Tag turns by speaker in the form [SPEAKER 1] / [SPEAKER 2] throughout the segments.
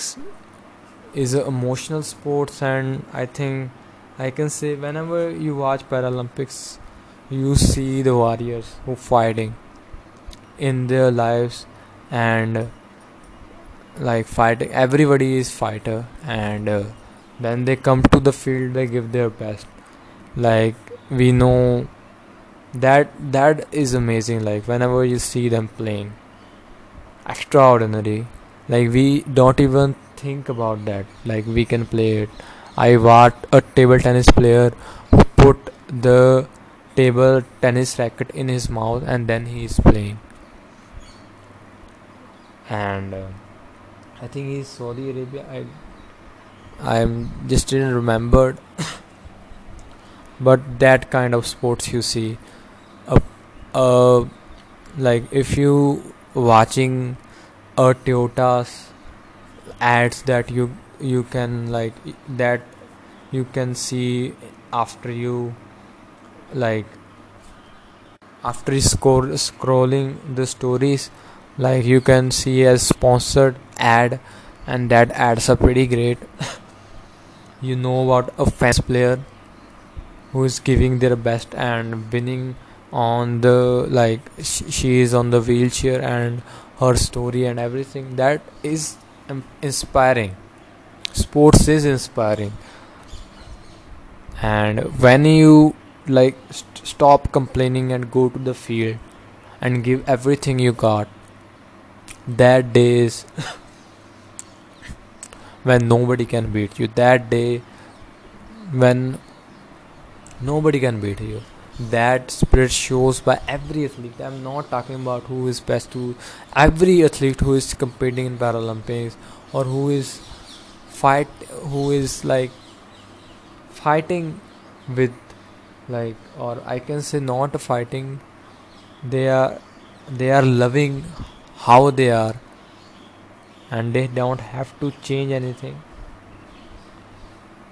[SPEAKER 1] Paralympics is an emotional sports and I think I can say whenever you watch Paralympics you see the warriors who fighting in their lives and like fighting everybody is fighter and uh, then they come to the field they give their best. Like we know that that is amazing like whenever you see them playing. Extraordinary like we don't even think about that. Like we can play it. I watched a table tennis player who put the table tennis racket in his mouth and then he is playing. And uh, i think he's saudi arabia. I i'm just didn't remember. But that kind of sports you see. Uh, uh like if you watching a toyota's ads that you you can like that you can see after you like after score scrolling the stories like you can see a sponsored ad and that ads are pretty great. You know about a fans player who is giving their best and winning on the like she is on the wheelchair and her story and everything. That is inspiring. Sports is inspiring. And when you like st- stop complaining and go to the field and give everything you got that day is when nobody can beat you. That day when nobody can beat you that spirit shows by every athlete. I'm not talking about who is best to every athlete who is competing in paralympics or who is fight who is like fighting with like or i can say not fighting. They are they are loving how they are and they don't have to change anything.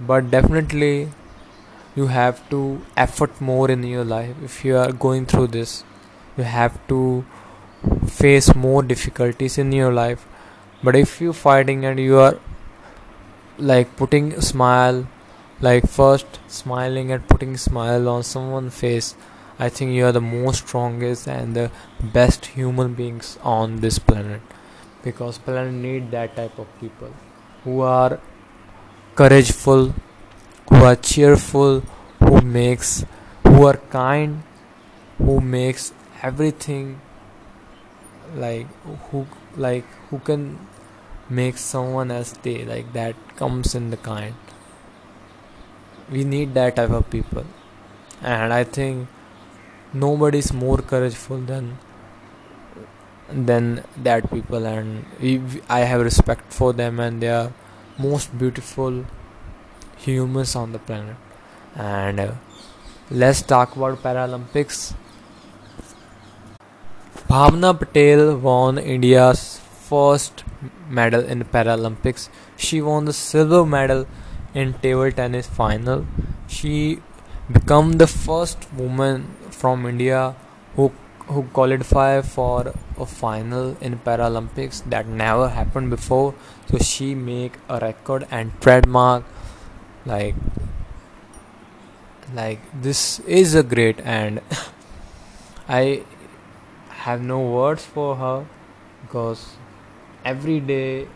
[SPEAKER 1] But definitely you have to effort more in your life. If you are going through this you have to face more difficulties in your life. But if you fighting and you are like putting smile like first smiling and putting smile on someone's face i think you are the most strongest and the best human beings on this planet. Because planet need that type of people who are courageful who are cheerful who makes who are kind who makes everything like who like who can make someone else day like that comes in the kind. We need that type of people. And i think nobody is more courageful than than that people. And we, i have respect for them and they are most beautiful humans on the planet. And uh, let's talk about paralympics. Bhavna patel won india's first medal in paralympics. She won the silver medal in table tennis final. She became the first woman from india who who qualified for a final in paralympics. That never happened before. So she make a record and trademark like like this is a great and i have no words for her because every day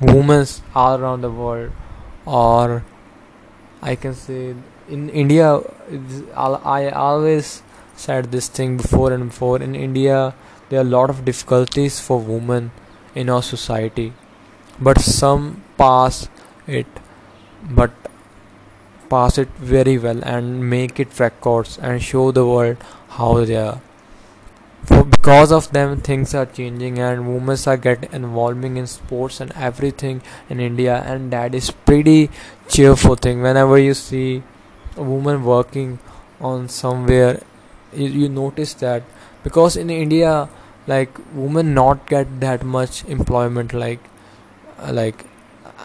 [SPEAKER 1] women all around the world or i can say in india i always said this thing before and before in india there are a lot of difficulties for women in our society. But some pass it but pass it very well and make it records and show the world how they are. For because of them things are changing and women are getting involving in sports and everything in india and that is pretty cheerful thing. Whenever you see a woman working on somewhere you, you notice that. Because in india like women not get that much employment like like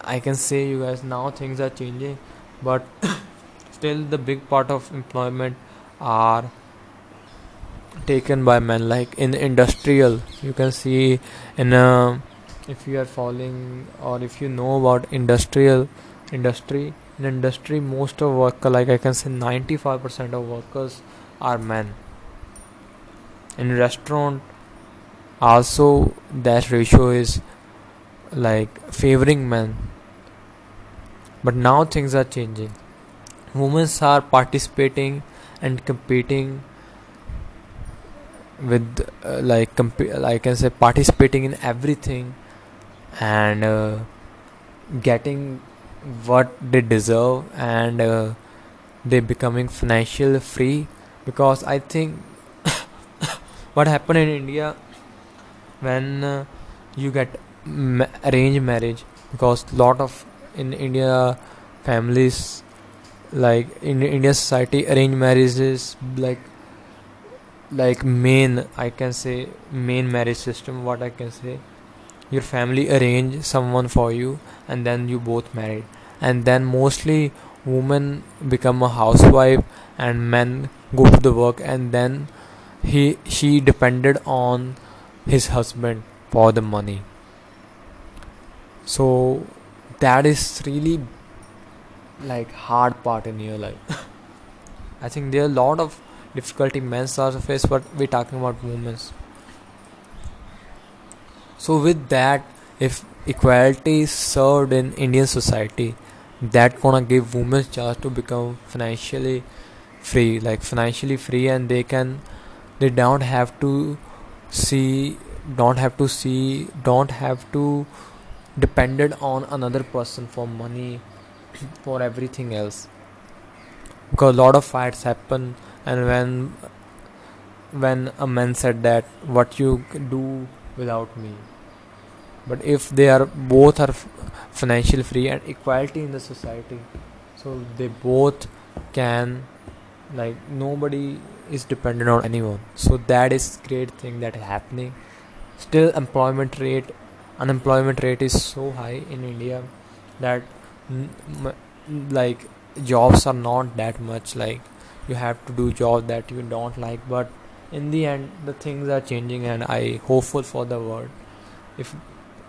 [SPEAKER 1] i can say you guys now things are changing but still the big part of employment are taken by men like in industrial. You can see in a if you are following or if you know about industrial industry in industry most of worker like i can say 95% of workers are men. In restaurant also that ratio is like favoring men but now things are changing. Women are participating and competing with uh, like comp- I can say participating in everything and uh, getting what they deserve and uh, they becoming financial free. Because I think what happened in India when uh, you get ma- arranged marriage because lot of in India families like in India society arranged marriages like like main I can say main marriage system what I can say. Your family arrange someone for you and then you both married. And then mostly women become a housewife and men go to the work and then he she depended on his husband for the money. So that is really like hard part in your life. I think there are a lot of difficulty men start to face but we're talking about women so with that if equality is served in indian society that gonna give women chance to become financially free like financially free and they can they don't have to see don't have to see don't have to depended on another person for money for everything else. Because a lot of fights happen and when when a man said that what you do without me? But if they are both are financially free and equality in the society so they both can like nobody is dependent on anyone. So that is great thing that is happening. Still employment rate unemployment rate is so high in india that like jobs are not that much like you have to do job that you don't like. But in the end the things are changing and i hopeful for the world. If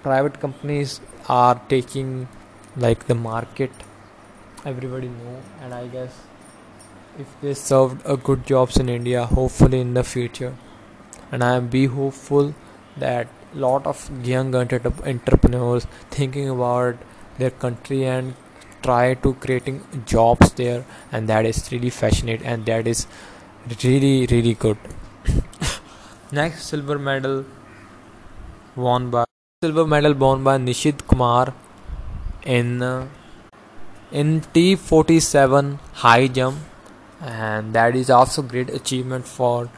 [SPEAKER 1] private companies are taking like the market everybody know. And i guess if they served a good jobs in india hopefully in the future. And i am be hopeful that lot of young entrepreneurs thinking about their country and try to creating jobs there and that is really fascinating and that is really really good. Next silver medal won by silver medal won by Nishad Kumar in uh, in T47 high jump and that is also great achievement for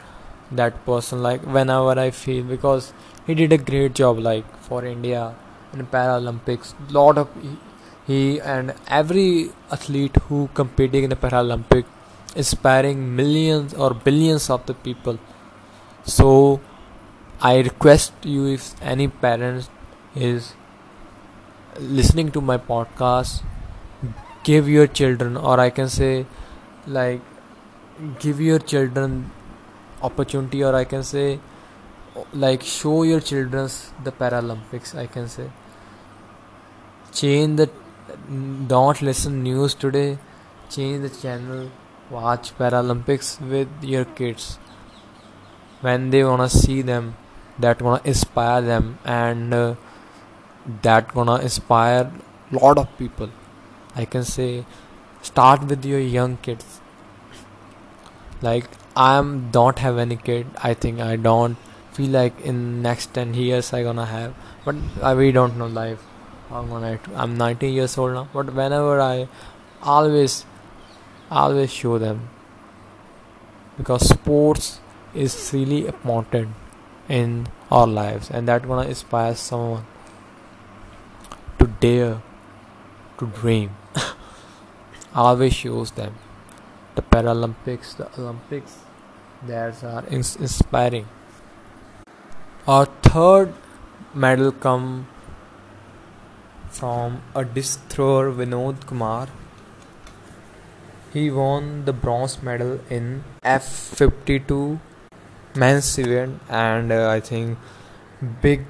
[SPEAKER 1] that person like whenever I feel because he did a great job like for India in Paralympics lot of he and every athlete who competing in the Paralympic inspiring millions or billions of the people. So I request you if any parents is listening to my podcast give your children or I can say like give your children opportunity or I can say like show your children the Paralympics I can say. Change the don't listen news today. Change the channel. Watch paralympics with your kids. When they wanna see them that gonna inspire them and uh, that gonna inspire lot of people. I can say start with your young kids. Like i am don't have any kid. I think i don't feel like in next 10 years i gonna have but uh, we don't know life. I'm gonna I'm 19 years old now but whenever I always always show them. Because sports is really important in our lives and that gonna inspire someone to dare to dream. Always shows them. The paralympics the olympics that are inspiring our third medal come from a disc thrower Vinod Kumar. He won the bronze medal in F52 men's event and uh, I think big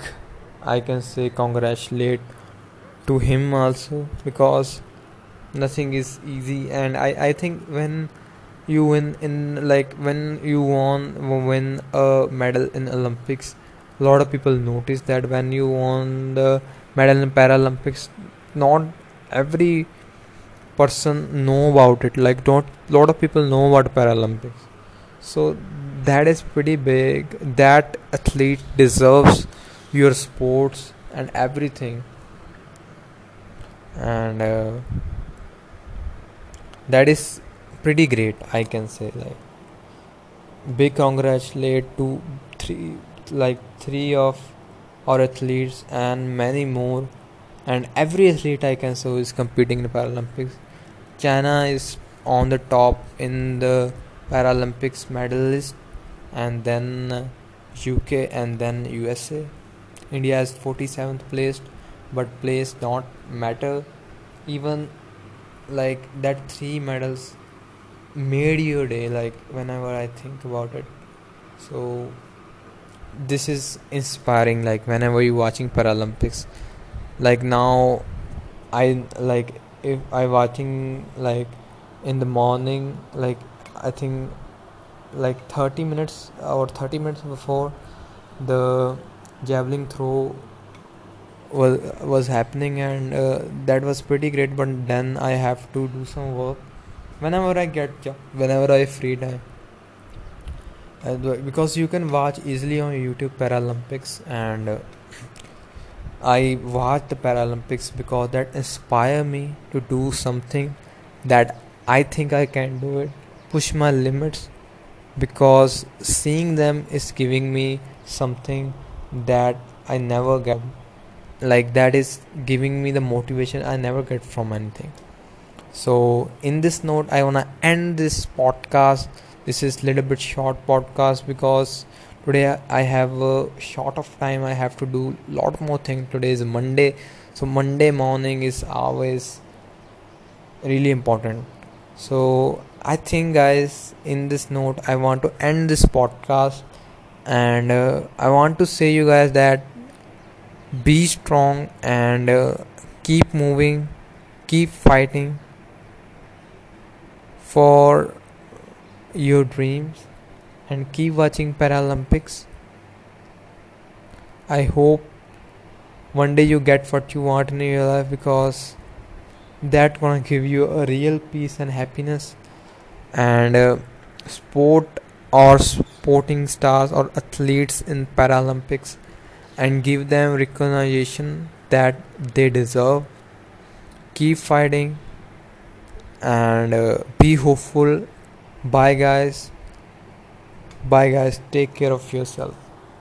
[SPEAKER 1] I can say congratulate to him also because nothing is easy and I, I think when you win in like when you won win a medal in Olympics a lot of people notice that when you won the medal in Paralympics not every person know about it like don't lot of people know about Paralympics. So that is pretty big. That athlete deserves your sports and everything. And uh, that is pretty great i can say like big congratulate to three like three of our athletes and many more and every athlete i can say is competing in the paralympics. China is on the top in the paralympics medalist and then uk and then usa india is 47th placed but place not matter. Even like that three medals made your day like whenever i think about it. So this is inspiring like whenever you're watching paralympics. Like now i like if i watching like in the morning like i think like 30 minutes or 30 minutes before the javelin throw was was happening and uh, that was pretty great but then i have to do some work whenever i get whenever i free time because you can watch easily on youtube paralympics and uh, i watch the paralympics because that inspire me to do something that i think i can do it. Push my limits because seeing them is giving me something that i never get. Like that is giving me the motivation i never get from anything so in this note i want to end this podcast. This is little bit short podcast because today i have a short of time. I have to do lot more thing. Today is monday. So monday morning is always really important. So i think guys in this note i want to end this podcast. And uh, i want to say you guys that be strong and uh, keep moving keep fighting for your dreams and keep watching paralympics. I hope one day you get what you want in your life because that gonna give you a real peace and happiness. And uh, sport or sporting stars or athletes in paralympics and give them recognition that they deserve. Keep fighting and uh, be hopeful. Bye, guys. Bye, guys. Take care of yourself.